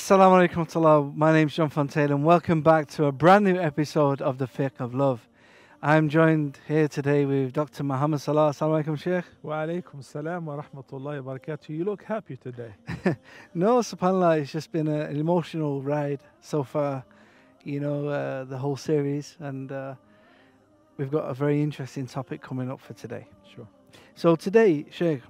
Assalamu alaikum. My name is John Fountain and welcome back to a brand new episode of the Fiqh of Love. I'm joined here today with Dr. Muhammad Salah. Assalamu alaikum, Sheikh. Wa alaikum salam wa rahmatullahi wa barakatuh. You look happy today. No, subhanAllah, it's just been a, an emotional ride so far, you know, uh, the whole series. And uh, we've got a very interesting topic coming up for today. Sure. So, today, Sheikh,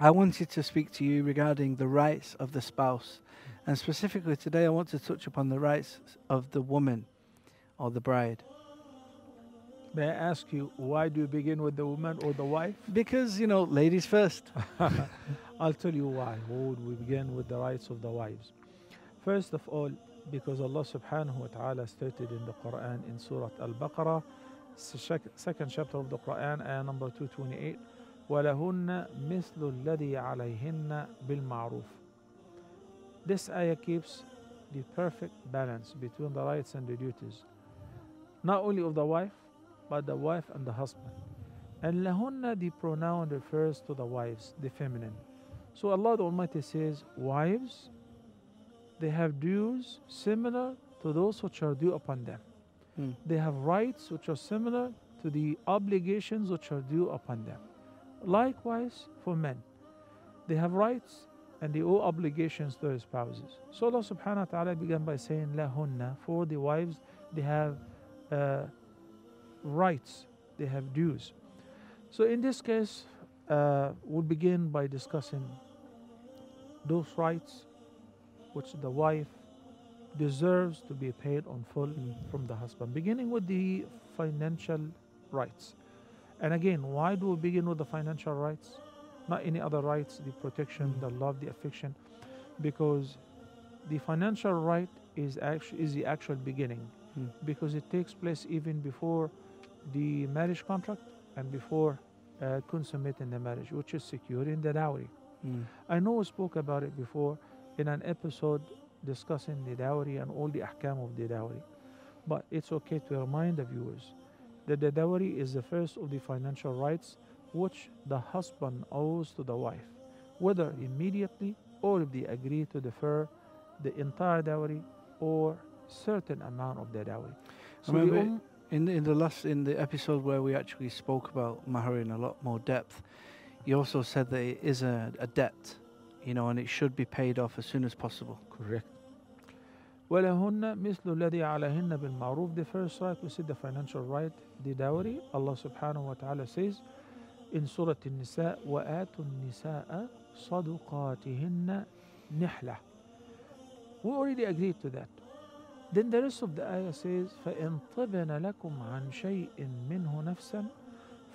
I wanted to speak to you regarding the rights of the spouse. And specifically today, I want to touch upon the rights of the woman or the bride. May I ask you, why do you begin with the woman or the wife? Because, you know, ladies first. I'll tell you why. Why would we begin with the rights of the wives? First of all, because Allah subhanahu wa ta'ala stated in the Quran in Surah Al Baqarah, second chapter of the Quran, ayah number 228, وَلَهُنَّ مِثْلُ الَّذِي عَلَيْهِنَّ بِالْمَعْرُوفِ this ayah keeps the perfect balance between the rights and the duties, not only of the wife, but the wife and the husband. And lahunna, the pronoun refers to the wives, the feminine. So Allah the Almighty says, Wives, they have dues similar to those which are due upon them. Hmm. They have rights which are similar to the obligations which are due upon them. Likewise for men, they have rights and they owe obligations to their spouses. So Allah subhanahu wa ta'ala began by saying, Lahunna, for the wives, they have uh, rights, they have dues. So in this case, uh, we'll begin by discussing those rights which the wife deserves to be paid on full from the husband, beginning with the financial rights. And again, why do we begin with the financial rights? Not any other rights, the protection, the love, the affection, because the financial right is actually is the actual beginning, Hmm. because it takes place even before the marriage contract and before uh, consummating the marriage, which is securing the dowry. Mm. I know we spoke about it before in an episode discussing the dowry and all the ahkam of the dowry. But it's okay to remind the viewers that the dowry is the first of the financial rights which the husband owes to the wife, whether immediately or if they agree to defer the entire dowry or certain amount of the dowry. So the Remember, um- in the, in the last in the episode where we actually spoke about mahar in a lot more depth, you also said that it is a, a debt, you know, and it should be paid off as soon as possible. Correct. ولهن مثل الذي عليهن بالمعروف the first right we said the financial right the dowry Allah subhanahu wa ta'ala says in Surah An-Nisa وآتوا النساء صدقاتهن نحلة we already agreed to that then the rest of the ayah says فإن طبن لكم عن شيء منه نفسا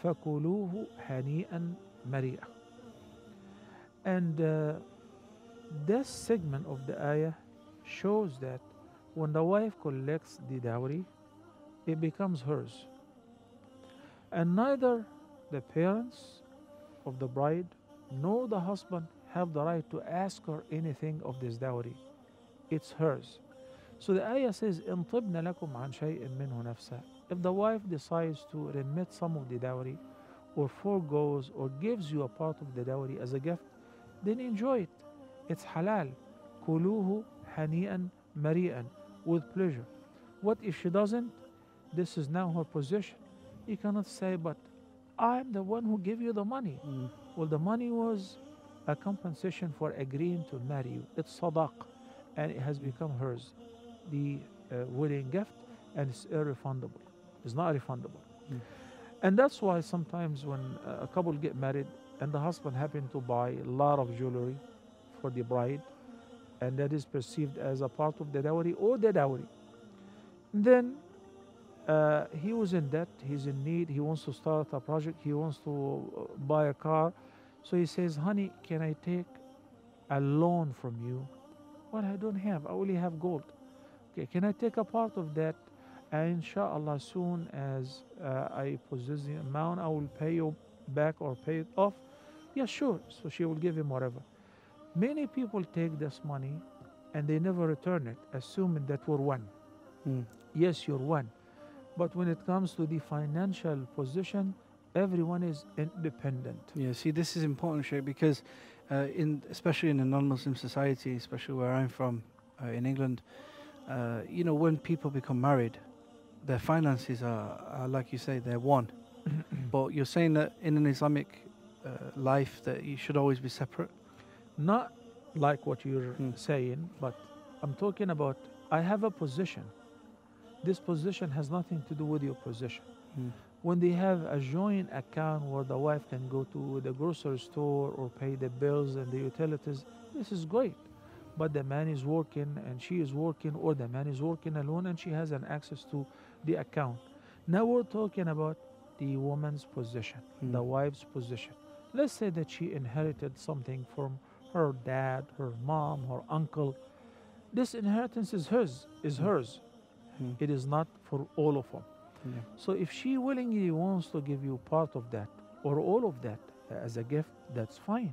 فكلوه هنيئا مريئا and uh, this segment of the ayah shows that when the wife collects the dowry, it becomes hers. And neither the parents of the bride nor the husband have the right to ask her anything of this dowry. It's hers. So the ayah says, إن طبن لكم عن شيء منه نفسا. If the wife decides to remit some of the dowry, or foregoes, or gives you a part of the dowry as a gift, then enjoy it. It's halal. كلوه هنيئا مريئا with pleasure. What if she doesn't? This is now her position. You cannot say, but I'm the one who gave you the money. Mm. Well, the money was a compensation for agreeing to marry you. It's sadaq, and it has become hers, the uh, wedding gift, and it's irrefundable. It's not refundable. Mm. And that's why sometimes when uh, a couple get married and the husband happen to buy a lot of jewelry for the bride, and that is perceived as a part of the dowry or the dowry, then uh, he was in debt, he's in need, he wants to start a project, he wants to uh, buy a car. So he says, Honey, can I take a loan from you? Well, I don't have, I only have gold. Okay, can I take a part of that? And inshallah, soon as uh, I possess the amount, I will pay you back or pay it off. Yeah, sure. So she will give him whatever. Many people take this money and they never return it, assuming that we're one. Mm. Yes, you're one. But when it comes to the financial position, everyone is independent. Yeah, see, this is important, Sheikh, because uh, in especially in a non-Muslim society, especially where I'm from, uh, in England, uh, you know, when people become married, their finances are, are like you say, they're one. but you're saying that in an Islamic uh, life that you should always be separate. Not like what you're Hmm. saying, but I'm talking about I have a position. This position has nothing to do with your position. Mm. When they have a joint account where the wife can go to the grocery store or pay the bills and the utilities, this is great. But the man is working and she is working, or the man is working alone and she has an access to the account. Now we're talking about the woman's position, the Mm. wife's position. Let's say that she inherited something from her dad, her mom, her uncle. This inheritance is hers, is Mm. hers. Mm. It is not for all of them. Yeah. So if she willingly wants to give you part of that or all of that as a gift, that's fine.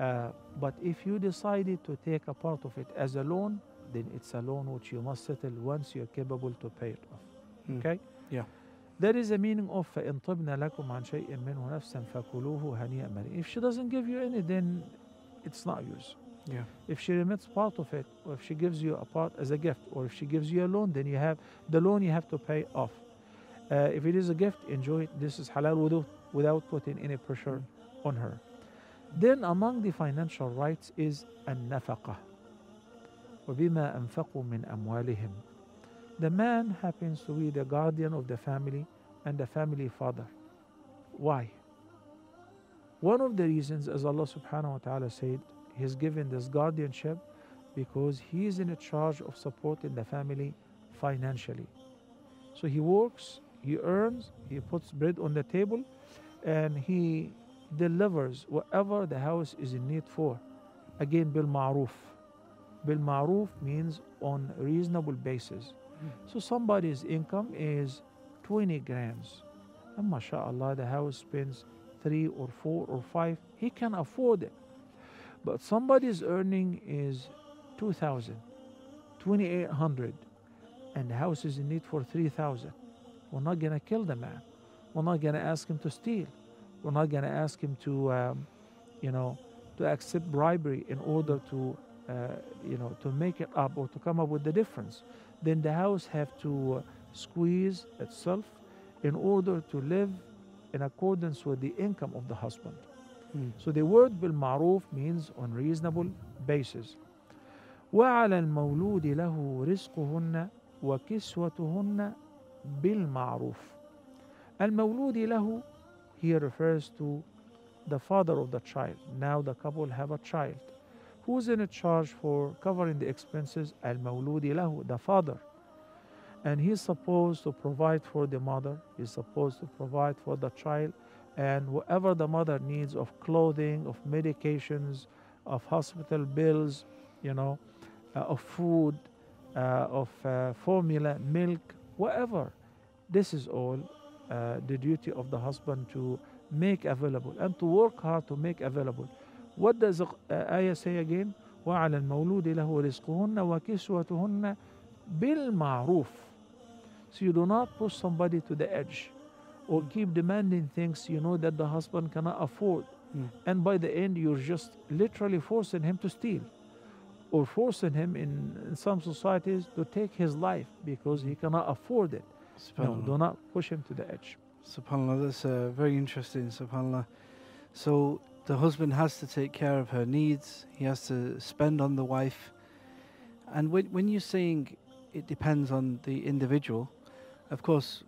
Uh, but if you decided to take a part of it as a loan, then it's a loan which you must settle once you're capable to pay it off. Mm. Okay? Yeah. That is the meaning of فإن طبن لكم عن شيء منه نفسا فكلوه هنيئا مريئا. If she doesn't give you any, then it's not yours. Yeah. If she remits part of it, or if she gives you a part as a gift, or if she gives you a loan, then you have the loan you have to pay off. Uh, if it is a gift, enjoy it. This is halal wudu without putting any pressure on her. Then among the financial rights is النفقة وبما أنفقوا من أموالهم. The man happens to be the guardian of the family and the family father. Why? One of the reasons, as Allah subhanahu wa ta'ala said, He's given this guardianship because He is in charge of supporting the family financially. So He works, He earns, He puts bread on the table, and He delivers whatever the house is in need for. Again, bil ma'ruf. Bil ma'ruf means on reasonable basis. So somebody's income is 20 grams. And mashallah, the house spends three or four or five. He can afford it. But somebody's earning is 2,000, 2,800, and the house is in need for 3,000. We're not going to kill the man. We're not going to ask him to steal. We're not going to ask him to, um, you know, to accept bribery in order to, uh, you know, to make it up or to come up with the difference. Then the house have to uh, squeeze itself in order to live in accordance with the income of the husband. Mm. So the word bil ma'ruf means on reasonable basis. وعلى المولود له رزقهن وكسوتهن بالمعروف. المولود له here refers to the father of the child. Now the couple have a child. Who's in charge for covering the expenses? المولود له, the father. And he's supposed to provide for the mother, he's supposed to provide for the child, and whatever the mother needs of clothing, of medications, of hospital bills, you know, uh, of food, uh, of uh, formula, milk, whatever. This is all uh, the duty of the husband to make available and to work hard to make available. What does the uh, ayah say again? وعلى المولود له رزقهن وكسوتهن بالمعروف. So you do not push somebody to the edge or keep demanding things you know that the husband cannot afford. Mm. And by the end, you're just literally forcing him to steal or forcing him in, in some societies to take his life because he cannot afford it. No, do not push him to the edge. Subhanallah, that's uh, very interesting. Subhanallah. So the husband has to take care of her needs. He has to spend on the wife. And when when you're saying it depends on the individual, of course,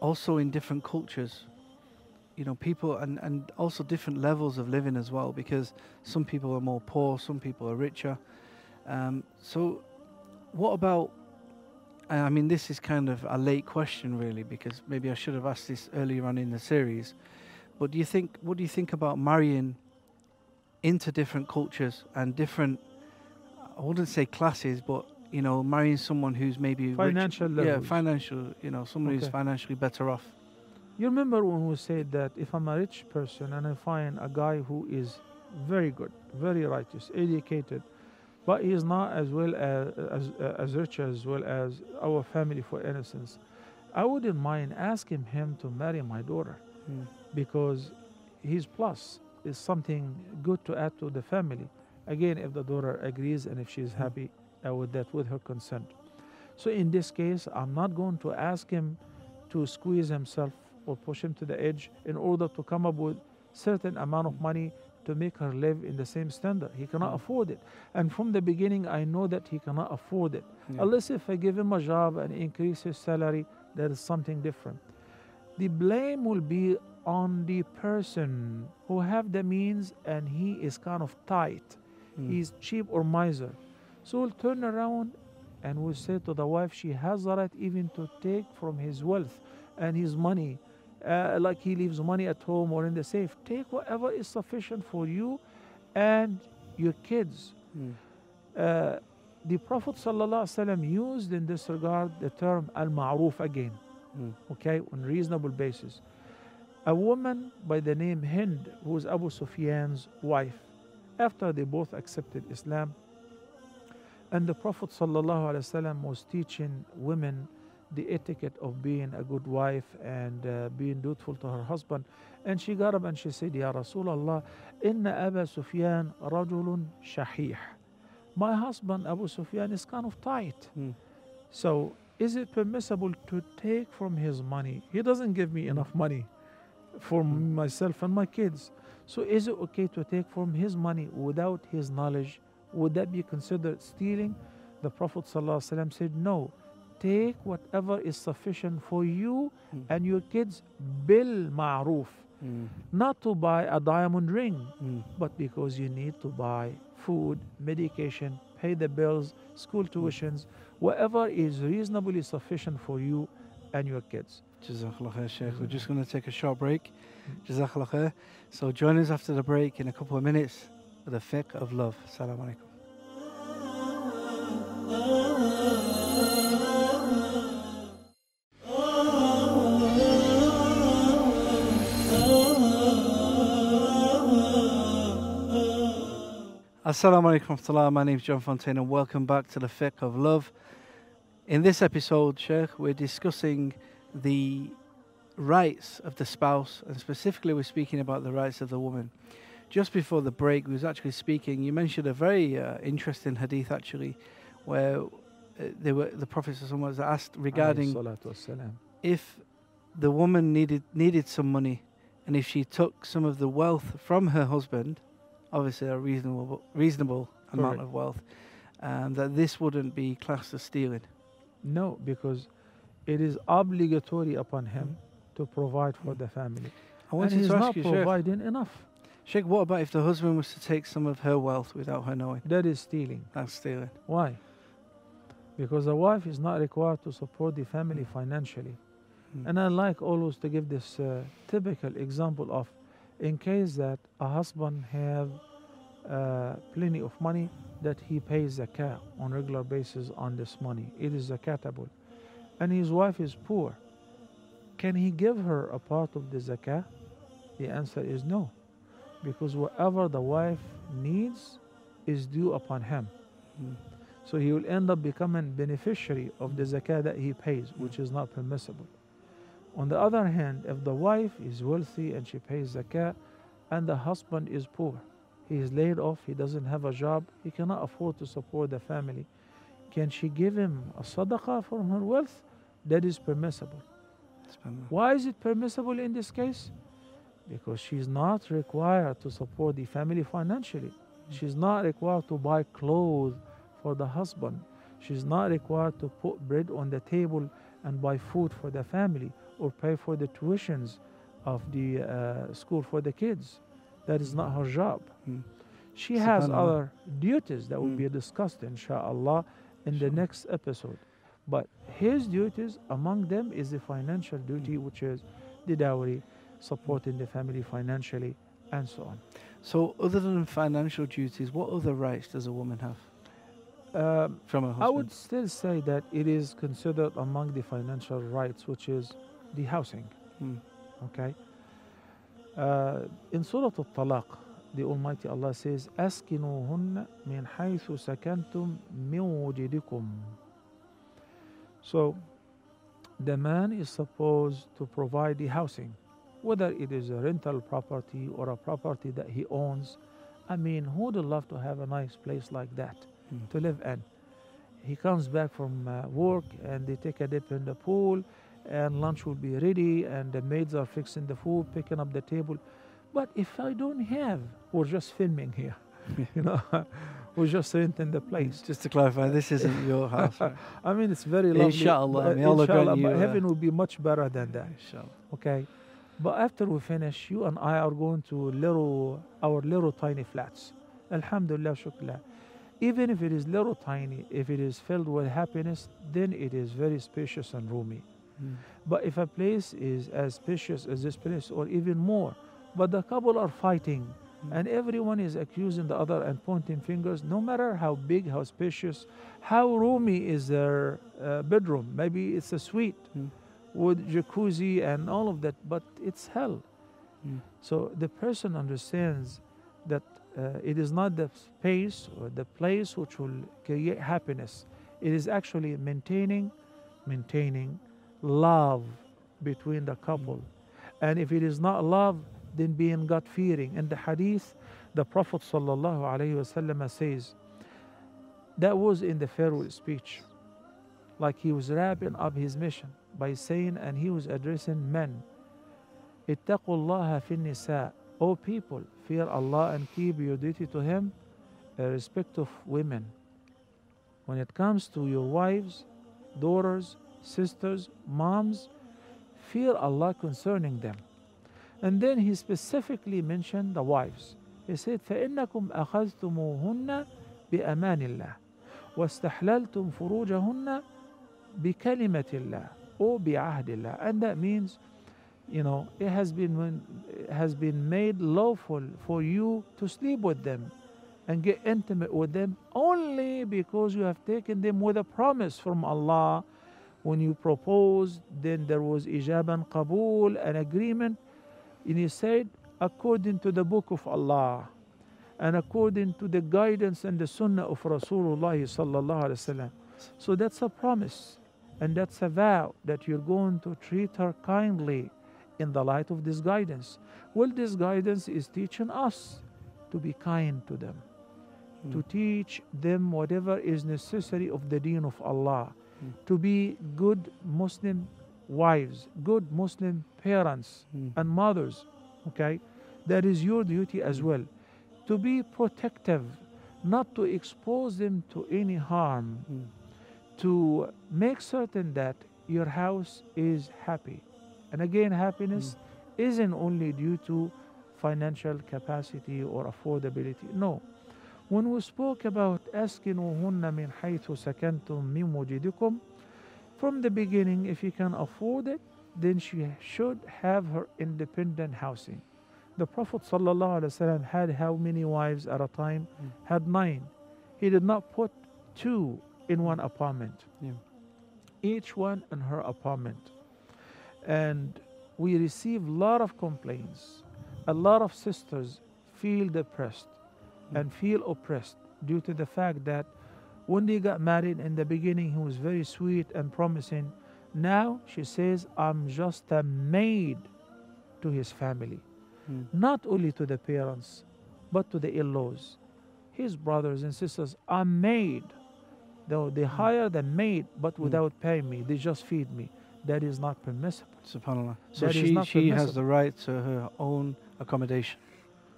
also in different cultures, you know, people and and also different levels of living as well. Because some people are more poor, some people are richer. Um, so, what about I mean, this is kind of a late question, really, because maybe I should have asked this earlier on in the series. But do you think, what do you think about marrying into different cultures and different, I wouldn't say classes, but, you know, marrying someone who's maybe rich- Financial yeah, financial, you know, someone who's financially better off. You remember when we said that if I'm a rich person and I find a guy who is very good, very righteous, educated, but he is not as well as, as, as rich as well as our family, for instance, I wouldn't mind asking him to marry my daughter Mm. because his plus. is something good to add to the family. Again, if the daughter agrees and if she's happy uh, with that, with her consent. So in this case, I'm not going to ask him to squeeze himself or push him to the edge in order to come up with certain amount of money to make her live in the same standard. He cannot Mm. afford it. And from the beginning, I know that he cannot afford it. Yeah. Unless if I give him a job and increase his salary, that is something different. The blame will be on the person who have the means and he is kind of tight. Mm. He's cheap or miser. So we'll turn around and we'll say to the wife, she has the right even to take from his wealth and his money. Uh, like he leaves money at home or in the safe. Take whatever is sufficient for you and your kids. Mm. Uh, the Prophet ﷺ used in this regard the term al ma'ruf again, Mm. okay, on reasonable basis. A woman by the name Hind, who was Abu Sufyan's wife, after they both accepted Islam, and the Prophet ﷺ was teaching women the etiquette of being a good wife and uh, being dutiful to her husband. And she got up and she said, Ya Rasulullah, inna Aba Sufyan rajulun shahih. My husband Abu Sufyan is kind of tight. Mm. So is it permissible to take from his money? He doesn't give me enough money for Mm. myself and my kids. So is it okay to take from his money without his knowledge? Would that be considered stealing? The Prophet ﷺ said, No. Take whatever is sufficient for you Mm. and your kids bil ma'ruf. Mm. Not to buy a diamond ring, Mm. but because you need to buy food, medication, pay the bills, school tuitions, whatever is reasonably sufficient for you and your kids. Jazakallah khair, Sheikh. We're just going to take a short break. Jazakallah khair. So join us after the break in a couple of minutes the fiqh of love. Assalamu alaikum. Assalamu alaikum. My name is John Fountain and welcome back to the fiqh of love. In this episode, Sheikh, we're discussing the rights of the spouse, and specifically, we're speaking about the rights of the woman. Just before the break, we was actually speaking. You mentioned a very uh, interesting hadith, actually, where uh, they were the Prophet was asked regarding Alayhi salatu wassalam. if the woman needed needed some money, and if she took some of the wealth from her husband, obviously a reasonable reasonable amount of wealth, um, that this wouldn't be classed as stealing. No, because it is obligatory upon him to provide for Mm. the family. I And wanted he's to ask not you, Sheikh, providing enough. Sheikh, what about if the husband was to take some of her wealth without her knowing? That is stealing. That's stealing. Why? Because the wife is not required to support the family financially. Mm. And I like always to give this uh, typical example of in case that a husband have uh, plenty of money that he pays zakat on regular basis on this money. It is zakatable. And his wife is poor. Can he give her a part of the zakat? The answer is no. Because whatever the wife needs is due upon him. Mm. So he will end up becoming beneficiary of the zakah that he pays, which is not permissible. On the other hand, if the wife is wealthy and she pays zakah, and the husband is poor, he is laid off, he doesn't have a job, he cannot afford to support the family, can she give him a sadaqah from her wealth? That is permissible. Why is it permissible in this case? Because she's not required to support the family financially. She's not required to buy clothes for the husband. She's not required to put bread on the table and buy food for the family or pay for the tuitions of the uh, school for the kids. That is not her job. Mm. She has other duties that will Mm. be discussed, inshallah, in the next episode. But his duties, among them, is the financial duty, which is the dowry, supporting the family financially, and so on. So, other than financial duties, what other rights does a woman have Um, from her husband? I would still say that it is considered among the financial rights, which is the housing. Mm. Okay. Uh, in Surah Al-Talaq, the Almighty Allah says, "Askinuhunna min haythu sakantum min wujidikum." So, the man is supposed to provide the housing whether it is a rental property or a property that he owns. I mean, who would love to have a nice place like that Mm. to live in? He comes back from uh, work and they take a dip in the pool, and lunch will be ready, and the maids are fixing the food, picking up the table. But if I don't have, we're just filming here, you know, we're just renting the place. Just to clarify, this isn't your house. right? I mean, it's very lovely. Inshallah, may Allah grant you, uh, heaven will be much better than that. Inshallah. Okay, but after we finish, you and I are going to little our little tiny flats. Alhamdulillah, shukla. Even if it is little tiny, if it is filled with happiness, then it is very spacious and roomy. Mm. But if a place is as spacious as this place, or even more, but the couple are fighting, Mm. and everyone is accusing the other and pointing fingers, no matter how big, how spacious, how roomy is their uh, bedroom. Maybe it's a suite Mm. With jacuzzi and all of that, but it's hell. Mm. So the person understands that uh, it is not the space or the place which will create happiness. It is actually maintaining, maintaining love between the couple. And if it is not love, then being God fearing. In the hadith, the Prophet wasallam says that was in the farewell speech, like he was wrapping up his mission by saying, and he was addressing men. اتقوا الله في النساء O people, fear Allah and keep your duty to Him respect of women. When it comes to your wives, daughters, sisters, moms, fear Allah concerning them. And then He specifically mentioned the wives. He said, فإنكم أخذتموهن بأمان الله واستحللتم فروجهن بكلمة الله And that means, you know, it has been, it has been made lawful for you to sleep with them and get intimate with them only because you have taken them with a promise from Allah. When you proposed, then there was ijaban kabul, qabul, an agreement, and you said, according to the book of Allah and according to the guidance and the sunnah of Rasulullah sallallahu alaihi wasallam. So that's a promise and that's a vow that you're going to treat her kindly in the light of this guidance. Well, this guidance is teaching us to be kind to them, to Mm. teach them whatever is necessary of the deen of Allah, Mm. to be good Muslim wives, good Muslim parents Mm. and mothers. Okay, that is your duty as Mm. well. To be protective, not to expose them to any harm, Mm to make certain that your house is happy. And again, happiness isn't only due to financial capacity or affordability. No. When we spoke about أسكنوهن من حيث سكنتم من وجدكم, from the beginning, if you can afford it, then she should have her independent housing. The Prophet ﷺ had how many wives at a time? Mm. Had nine. He did not put two in one apartment. Yeah. Each one in her apartment. And we receive a lot of complaints. A lot of sisters feel depressed and feel oppressed due to the fact that when they got married in the beginning, he was very sweet and promising. Now she says, I'm just a maid to his family Mm. not only to the parents, but to the in laws, his brothers and sisters are maid. Though they hire the maid, but Mm. without paying me, they just feed me. That is not permissible. Subhanallah. So That she she has the right to her own accommodation.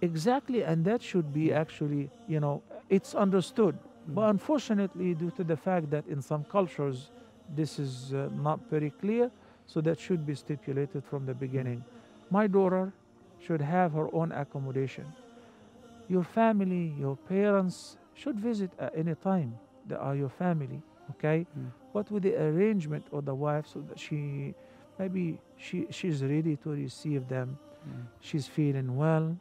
Exactly, and that should be actually, you know, it's understood. But Mm. unfortunately, due to the fact that in some cultures this is uh, not very clear, so that should be stipulated from the beginning. My daughter should have her own accommodation. Your family, your parents should visit at any time. They are your family, okay? Mm. But with the arrangement of the wife, so that she maybe she she's ready to receive them Mm. she's feeling well.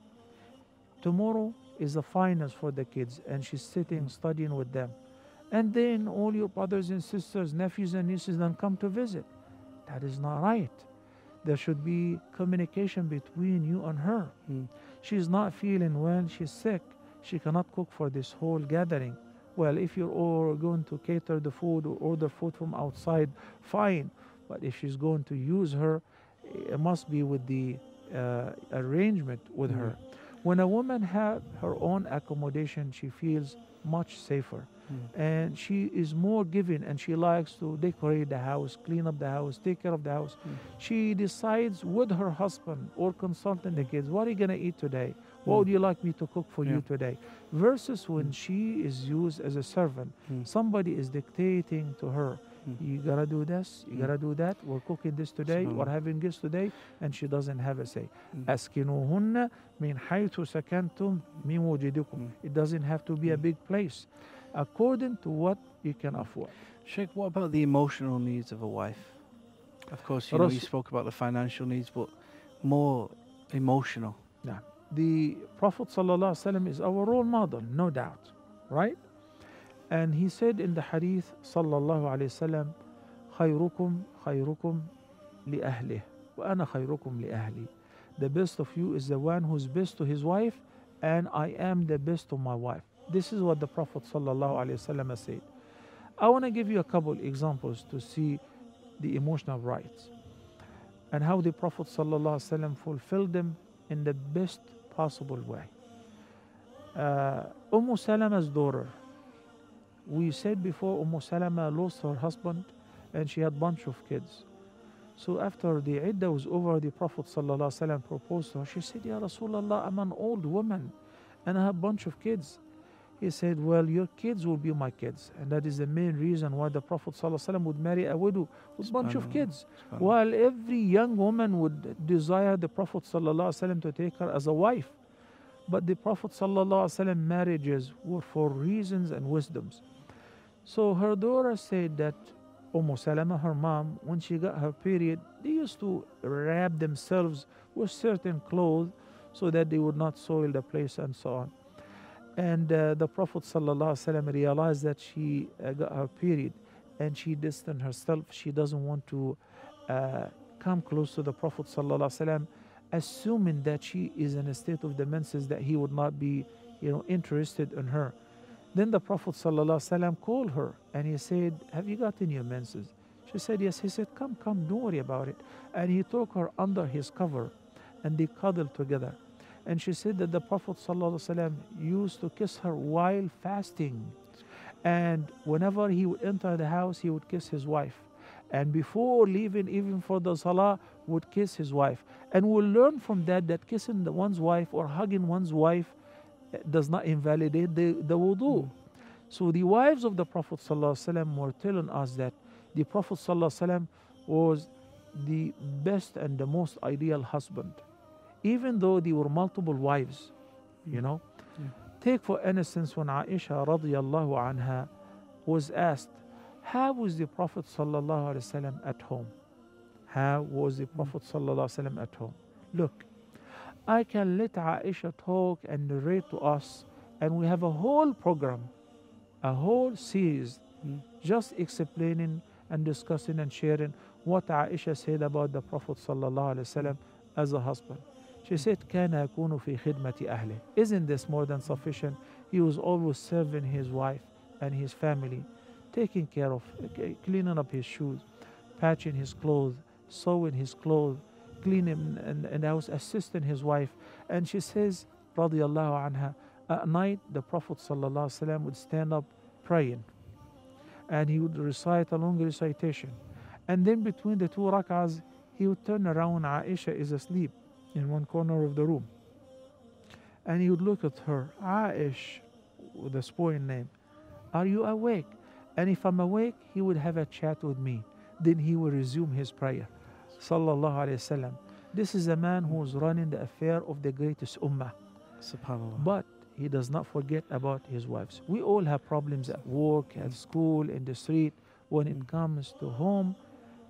Tomorrow is the finals for the kids, and she's sitting Mm. studying with them. And then all your brothers and sisters, nephews and nieces then come to visit. That is not right. There should be communication between you and her. Mm. She's not feeling well, she's sick. She cannot cook for this whole gathering. Well, if you're all going to cater the food or order food from outside, fine. But if she's going to use her, it must be with the uh, arrangement with Mm. her. When a woman have her own accommodation, she feels much safer Mm. and she is more giving and she likes to decorate the house, clean up the house, take care of the house. Mm. She decides with her husband or consulting the kids, what are you going to eat today? What Mm. would you like me to cook for Yeah. you today? Versus when Mm. she is used as a servant, Mm. somebody is dictating to her, Mm. you gotta do this, you Mm. gotta do that, we're cooking this today, we're Subhanallah. having this today, and she doesn't have a say. Mm. أسكنوهن من حيث سكنتم من وجدكم. Mm. It doesn't have to be a Mm. big place, according to what you can afford. Sheikh, what about the emotional needs of a wife? Of course, you know, you Rasul- spoke about the financial needs, but more emotional. The Prophet ﷺ is our role model, no doubt, right? And he said in the hadith, sallallahu alayhi wasallam, خيركم خيركم لأهله وأنا خيركم لأهلي. The best of you is the one who's best to his wife, and I am the best to my wife. This is what the Prophet sallallahu alayhi wasallam has said. I want to give you a couple examples to see the emotional rights and how the Prophet sallallahu alaihi wasallam fulfilled them in the best possible way. Uh, Umm Salama's daughter. We said before Umm Salama lost her husband and she had bunch of kids. So after the iddah was over, the Prophet wasallam proposed to her. She said, Ya Rasulullah, I'm an old woman and I have bunch of kids. He said, Well, your kids will be my kids. And that is the main reason why the Prophet ﷺ would marry a widow with a bunch of Subhanallah. kids. Subhanallah. While every young woman would desire the Prophet ﷺ to take her as a wife. But the Prophet ﷺ marriages were for reasons and wisdoms. So her daughter said that Umm Salama, her mom, when she got her period, they used to wrap themselves with certain clothes so that they would not soil the place and so on. And uh, the Prophet ﷺ realized that she uh, got her period and she distanced herself. She doesn't want to uh, come close to the Prophet ﷺ, assuming that she is in a state of demences that he would not be, you know, interested in her. Then the Prophet ﷺ called her and he said, Have you gotten your menses? She said, Yes. He said, Come, come, don't worry about it. And he took her under his cover and they cuddled together. And she said that the Prophet ﷺ used to kiss her while fasting. And whenever he would enter the house, he would kiss his wife. And before leaving, even for the salah, would kiss his wife. And we'll learn from that that kissing the one's wife or hugging one's wife eh, does not invalidate the, the wudu. So the wives of the Prophet ﷺ were telling us that the Prophet ﷺ was the best and the most ideal husband, even though they were multiple wives, you know. Yeah. Take for instance when Aisha radiallahu anha was asked, how was the Prophet sallallahu alaihi wasallam at home? How was the Prophet sallallahu alaihi wasallam at home? Look, I can let Aisha talk and narrate to us, and we have a whole program, a whole series, Mm. just explaining and discussing and sharing what Aisha said about the Prophet sallallahu alaihi wasallam as a husband. She said, كان يكون في خدمة أهله. Isn't this more than sufficient? He was always serving his wife and his family, taking care of, uh, cleaning up his shoes, patching his clothes, sewing his clothes, cleaning and, and I was assisting his wife. And she says, radiallahu anha, at night the Prophet sallallahu alaihi wasallam would stand up praying, and he would recite a long recitation, and then between the two rak'ahs, he would turn around. Aisha is asleep in one corner of the room, and he would look at her, Aish, with a spoiled name, are you awake? And if I'm awake, he would have a chat with me. Then he would resume his prayer. Sallallahu Alaihi Wasallam. This is a man who is running the affair of the greatest ummah. Subhanallah. But he does not forget about his wives. We all have problems at work, at school, in the street. When it comes to home,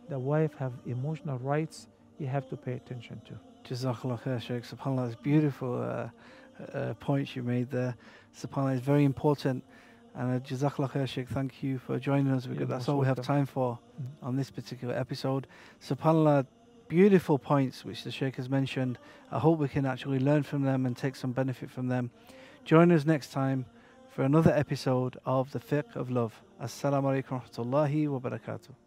the wife have emotional rights you have to pay attention to. Jazakallah khair, Sheikh. SubhanAllah, it's beautiful uh, uh, points you made there. SubhanAllah, it's very important. And uh, Jazakallah khair, Sheikh. Thank you for joining us. Because You're that's all we have time for on this particular episode. SubhanAllah, beautiful points which the Sheikh has mentioned. I hope we can actually learn from them and take some benefit from them. Join us next time for another episode of The Fiqh of Love. Assalamu alaikum wa rahmatullahi wa barakatuh.